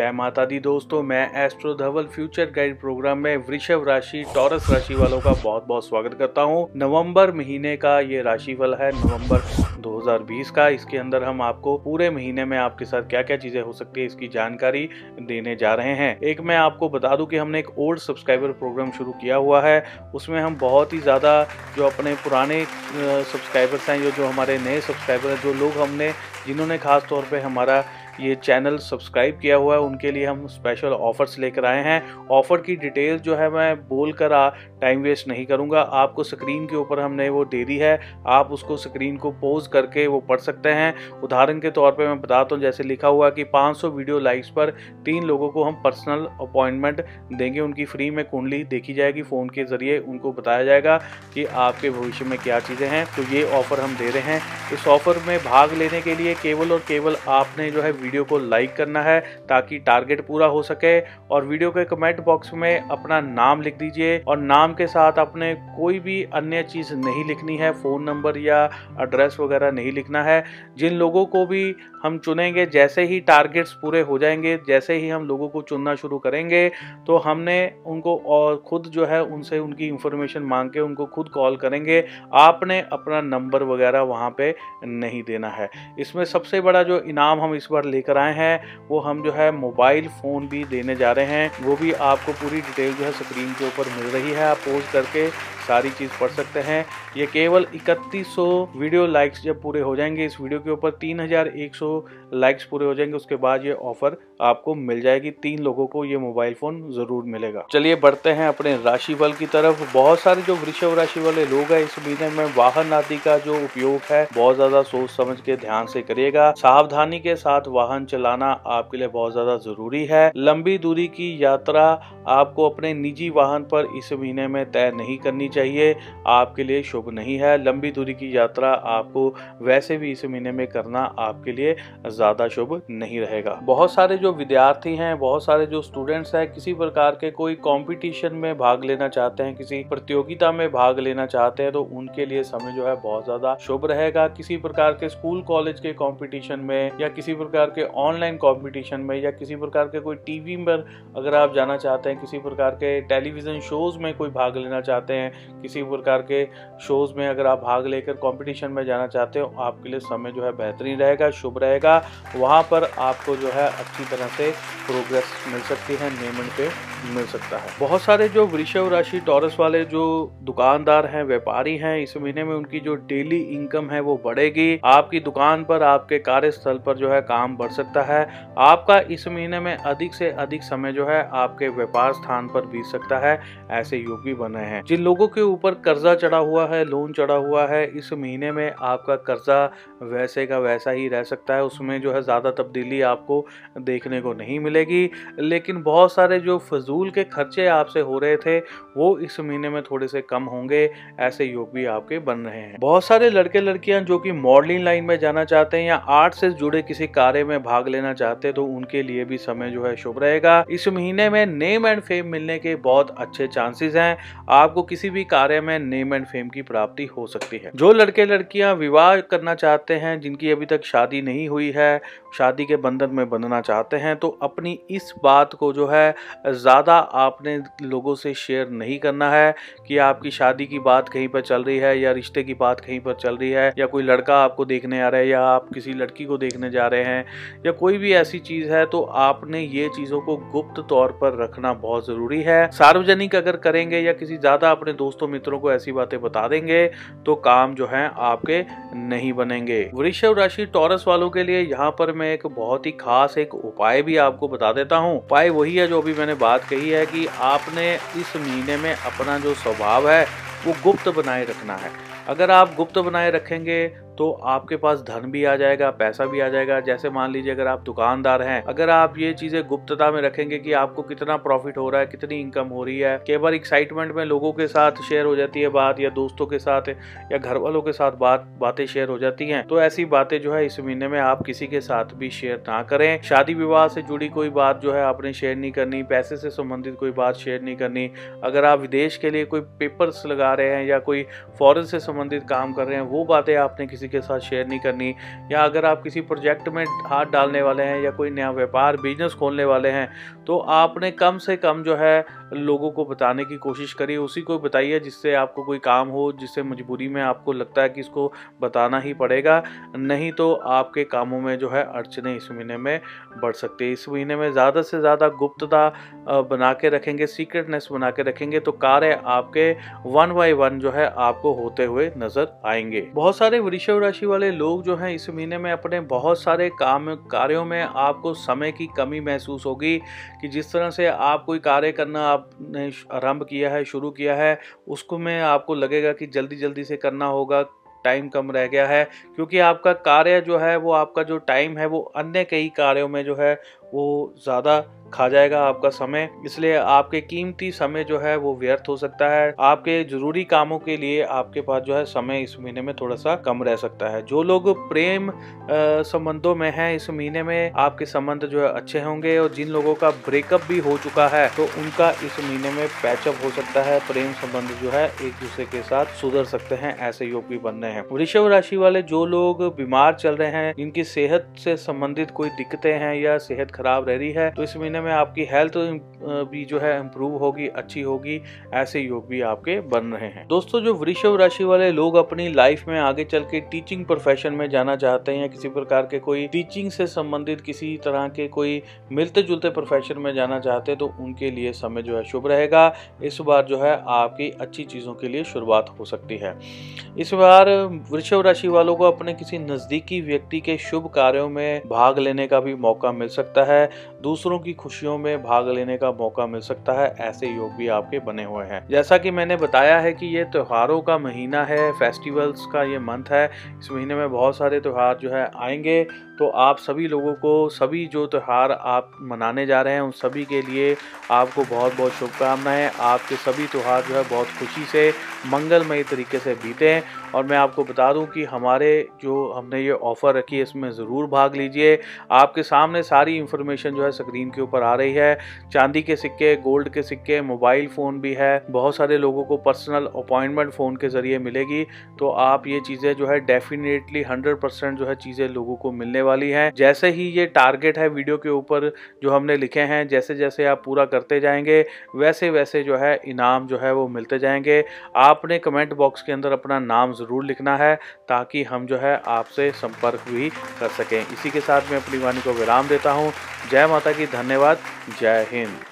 जय माता दी दोस्तों, मैं astro Dhaval future guide program में वृषभ राशि टॉरस राशि वालों का बहुत बहुत स्वागत करता हूँ। नवंबर महीने का ये राशिफल है, नवंबर 2020 का। इसके अंदर हम आपको पूरे महीने में आपके साथ क्या क्या चीज़ें हो सकती है, इसकी जानकारी देने जा रहे हैं। एक मैं आपको बता दूँ कि हमने एक ओल्ड सब्सक्राइबर प्रोग्राम शुरू किया हुआ है। उसमें हम बहुत ही ज़्यादा जो अपने पुराने सब्सक्राइबर्स हैं जो जो हमारे नए सब्सक्राइबर हैं, जो लोग हमने, जिन्होंने खास तौर पे हमारा ये चैनल सब्सक्राइब किया हुआ है, उनके लिए हम स्पेशल ऑफर्स लेकर आए हैं। ऑफ़र की डिटेल जो है मैं बोल कर टाइम वेस्ट नहीं करूँगा। आपको स्क्रीन के ऊपर हमने वो दे दी है, आप उसको स्क्रीन को पोज करके वो पढ़ सकते हैं। उदाहरण के तौर पर मैं बताता हूँ, जैसे लिखा हुआ कि 500 वीडियो लाइक्स पर तीन लोगों को हम पर्सनल अपॉइंटमेंट देंगे। उनकी फ्री में कुंडली देखी जाएगी फ़ोन के ज़रिए उनको बताया जाएगा कि आपके भविष्य में क्या चीज़ें हैं। तो ये ऑफ़र हम दे रहे हैं। इस ऑफ़र में भाग लेने के लिए केवल और केवल आपने जो है वीडियो को लाइक करना है ताकि टारगेट पूरा हो सके और वीडियो के कमेंट बॉक्स में अपना नाम लिख दीजिए और नाम के साथ अपने कोई भी अन्य चीज़ नहीं लिखनी है, फ़ोन नंबर या एड्रेस वगैरह नहीं लिखना है। जिन लोगों को भी हम चुनेंगे, जैसे ही टारगेट्स पूरे हो जाएँगे, जैसे ही हम लोगों को चुनना शुरू करेंगे तो हमने उनको और खुद जो है उनसे उनकी इंफॉर्मेशन मांग के उनको खुद कॉल करेंगे। आपने अपना नंबर वगैरह वहाँ पे नहीं देना है। इसमें सबसे बड़ा जो इनाम हम इस बार लेकर आए हैं, वो हम जो है मोबाइल फ़ोन भी देने जा रहे हैं, वो भी आपको पूरी डिटेल जो है स्क्रीन के ऊपर मिल रही है, आप पोज करके सारी चीज़ पढ़ सकते हैं। ये केवल 3100 वीडियो लाइक्स जब पूरे हो जाएँगे, इस वीडियो के ऊपर 3100 लाइक्स पूरे हो जाएँगे, उसके बाद ये ऑफ़र आपको मिल जाएगी, तीन लोगों को ये मोबाइल फ़ोन ज़रूर मिलेगा। चलिए बढ़ते हैं अपने राशि बल की तरफ़। बहुत सारे जो वृषभ राशि वाले लोग हैं, इस महीने में वाहन आदि का जो उपयोग है, बहुत ज़्यादा सोच समझ के ध्यान से करिएगा। सावधानी के साथ वाहन चलाना आपके लिए बहुत ज़्यादा ज़रूरी है। लंबी दूरी की यात्रा आपको अपने निजी वाहन पर इस महीने में तय नहीं करनी चाहिए। आपके लिए शुभ नहीं है। लंबी दूरी की यात्रा आपको वैसे भी इस महीने में करना आपके लिए ज़्यादा शुभ नहीं रहेगा। बहुत सारे जो विद्यार्थी हैं, बहुत सारे जो स्टूडेंट्स हैं, किसी प्रकार के कोई कॉम्पिटिशन में भाग लेना चाहते हैं, किसी प्रतियोगिता में भाग लेना चाहते हैं तो उनके लिए समय जो है बहुत ज़्यादा शुभ रहेगा। किसी प्रकार के स्कूल कॉलेज के कॉम्पिटिशन में या किसी प्रकार के ऑनलाइन कॉम्पिटिशन में या किसी प्रकार के कोई टीवी पर अगर आप जाना चाहते हैं, किसी प्रकार के टेलीविज़न शोज़ में कोई भाग लेना चाहते हैं, किसी प्रकार के शोज़ में अगर आप भाग लेकर कॉम्पिटिशन में जाना चाहते हो, आपके लिए समय जो है बेहतरीन रहेगा, शुभ रहेगा। वहाँ पर आपको जो है अच्छी तरह से प्रोग्रेस मिल सकती है, नियमन पे मिल सकता है। बहुत सारे जो वृषभ राशि, टॉरस वाले जो दुकानदार हैं, व्यापारी हैं, इस महीने में उनकी जो डेली इनकम है वो बढ़ेगी। आपकी दुकान पर, आपके कार्यस्थल पर जो है काम बढ़ सकता है। आपका इस महीने में अधिक से अधिक समय जो है आपके व्यापार स्थान पर बीत सकता है, ऐसे योग भी बने हैं। जिन लोगों के ऊपर कर्जा चढ़ा हुआ है, लोन चढ़ा हुआ है, इस महीने में आपका कर्जा वैसे का वैसा ही रह सकता है, उसमें जो है ज़्यादा तब्दीली आपको देखने को नहीं मिलेगी। लेकिन बहुत सारे जो फजूल के खर्चे आपसे हो रहे थे, वो इस महीने में थोड़े से कम होंगे, ऐसे योग भी आपके बन रहे हैं। बहुत सारे लड़के लड़कियाँ जो कि मॉडलिंग लाइन में जाना चाहते हैं या आर्ट से जुड़े किसी कार्य में भाग लेना चाहते हैं तो उनके लिए भी समय जो है शुभ रहेगा। इस महीने में नेम एंड फेम मिलने के बहुत अच्छे चांसेस हैं। आपको किसी भी कार्य में नेम एंड फेम की प्राप्ति हो सकती है। जो लड़के लड़कियाँ विवाह करना चाहते हैं, जिनकी अभी तक शादी नहीं हुई है, शादी के बंधन में बंधना चाहते हैं तो अपनी इस बात को जो है, ज़्यादा आपने लोगों से शेयर नहीं करना है कि आपकी शादी की बात कहीं पर चल रही है या रिश्ते की बात कहीं पर चल रही है या कोई लड़का आपको देखने आ रहा है या आप किसी लड़की को देखने जा रहे हैं या कोई भी ऐसी चीज़ है तो आपने ये चीज़ों को गुप्त तौर पर रखना बहुत ज़रूरी है। सार्वजनिक अगर करेंगे या किसी ज़्यादा अपने दोस्तों मित्रों को ऐसी बातें बता देंगे तो काम जो है आपके नहीं बनेंगे। वृषभ राशि टॉरस वालों के लिए यहाँ पर मैं एक बहुत ही खास एक उपाय भी आपको बता देता हूँ। उपाय वही है जो अभी मैंने बात कही है कि आपने इस महीने में अपना जो स्वभाव है, वो गुप्त बनाए रखना है। अगर आप गुप्त बनाए रखेंगे तो आपके पास धन भी आ जाएगा, पैसा भी आ जाएगा। जैसे मान लीजिए अगर आप दुकानदार हैं, अगर आप ये चीज़ें गुप्तता में रखेंगे कि आपको कितना प्रॉफिट हो रहा है, कितनी इनकम हो रही है, कई बार एक्साइटमेंट में लोगों के साथ शेयर हो जाती है बात, या दोस्तों के साथ, या घर वालों के साथ बात, बातें शेयर हो जाती हैं तो ऐसी बातें जो है इस महीने में आप किसी के साथ भी शेयर ना करें। शादी विवाह से जुड़ी कोई बात जो है आपने शेयर नहीं करनी, पैसे से संबंधित कोई बात शेयर नहीं करनी। अगर आप विदेश के लिए कोई पेपर्स लगा रहे हैं, या कोई फॉरन से संबंधित काम कर रहे हैं, वो बातें आपने किसी के साथ शेयर नहीं करनी, या अगर आप किसी प्रोजेक्ट में हाथ डालने वाले हैं या कोई नया व्यापार बिज़नेस खोलने वाले हैं तो आपने कम से कम जो है लोगों को बताने की कोशिश करिए। उसी को बताइए जिससे आपको कोई काम हो, जिससे मजबूरी में आपको लगता है कि इसको बताना ही पड़ेगा। नहीं तो आपके कामों में जो है अड़चने इस महीने में बढ़ सकती है। इस महीने में ज़्यादा से ज़्यादा गुप्तता बना के रखेंगे सीक्रेटनेस बना के रखेंगे तो कार्य आपके वन बाई वन जो है आपको होते हुए नज़र आएँगे। बहुत सारे वृषभ राशि वाले लोग जो हैं इस महीने में अपने बहुत सारे काम, कार्यों में आपको समय की कमी महसूस होगी कि जिस तरह से आप कोई कार्य करना आपने आरंभ किया है, शुरू किया है, उसको में आपको लगेगा कि जल्दी जल्दी से करना होगा, टाइम कम रह गया है, क्योंकि आपका कार्य जो है, वो आपका जो टाइम है, वो अन्य कई कार्यों में जो है वो ज़्यादा खा जाएगा आपका समय। इसलिए आपके कीमती समय जो है वो व्यर्थ हो सकता है। आपके ज़रूरी कामों के लिए आपके पास जो है समय इस महीने में थोड़ा सा कम रह सकता है। जो लोग प्रेम संबंधों में हैं, इस महीने में आपके संबंध जो है अच्छे होंगे और जिन लोगों का ब्रेकअप भी हो चुका है तो उनका इस महीने में पैचअप हो सकता है। प्रेम संबंध जो है एक दूसरे के साथ सुधर सकते हैं, ऐसे योग भी बनने हैं। वृषभ राशि वाले जो लोग बीमार चल रहे हैं जिनकी सेहत से संबंधित कोई दिक्कतें हैं या सेहत खराब रह रही है तो इस महीने में आपकी हेल्थ भी जो है इम्प्रूव होगी, अच्छी होगी, ऐसे योग भी आपके बन रहे हैं। दोस्तों, जो वृषभ राशि वाले लोग अपनी लाइफ में आगे चल के टीचिंग प्रोफेशन में जाना चाहते हैं किसी प्रकार के कोई टीचिंग से संबंधित किसी तरह के कोई मिलते जुलते प्रोफेशन में जाना चाहते हैं तो उनके लिए समय जो है शुभ रहेगा। इस बार जो है आपकी अच्छी चीज़ों के लिए शुरुआत हो सकती है। इस बार वृषभ राशि वालों को अपने किसी नजदीकी व्यक्ति के शुभ कार्यों में भाग लेने का भी मौका मिल सकता है। दूसरों की खुशियों में भाग लेने का मौका मिल सकता है, ऐसे योग भी आपके बने हुए हैं। जैसा कि मैंने बताया है कि ये त्योहारों का महीना है फेस्टिवल्स का ये मंथ है, इस महीने में बहुत सारे त्यौहार जो है आएँगे तो आप सभी लोगों को, सभी जो त्यौहार आप मनाने जा रहे हैं, उन सभी के लिए आपको बहुत बहुत शुभकामनाएँ। आपके सभी त्यौहार जो है बहुत खुशी से, मंगलमय तरीके से बीते हैं। और मैं आपको बता दूँ कि हमारे जो हमने ये ऑफ़र रखी है, इसमें ज़रूर भाग लीजिए। आपके सामने सारी इन्फॉर्मेशन जो है स्क्रीन के ऊपर आ रही है। चांदी के सिक्के, गोल्ड के सिक्के, मोबाइल फ़ोन भी है। बहुत सारे लोगों को पर्सनल अपॉइंटमेंट फ़ोन के ज़रिए मिलेगी। तो आप ये चीज़ें जो है डेफिनेटली हंड्रेड जो है चीज़ें लोगों को मिलने वाली है। जैसे ही ये टारगेट है वीडियो के ऊपर जो हमने लिखे हैं जैसे जैसे आप पूरा करते जाएँगे वैसे वैसे जो है इनाम जो है वो मिलते जाएँगे। आपने कमेंट बॉक्स के अंदर अपना नाम ज़रूर लिखना है ताकि हम जो है आपसे संपर्क भी कर सकें। इसी के साथ मैं अपनी वाणी को विराम देता हूँ। जय माता की, धन्यवाद। जय हिंद।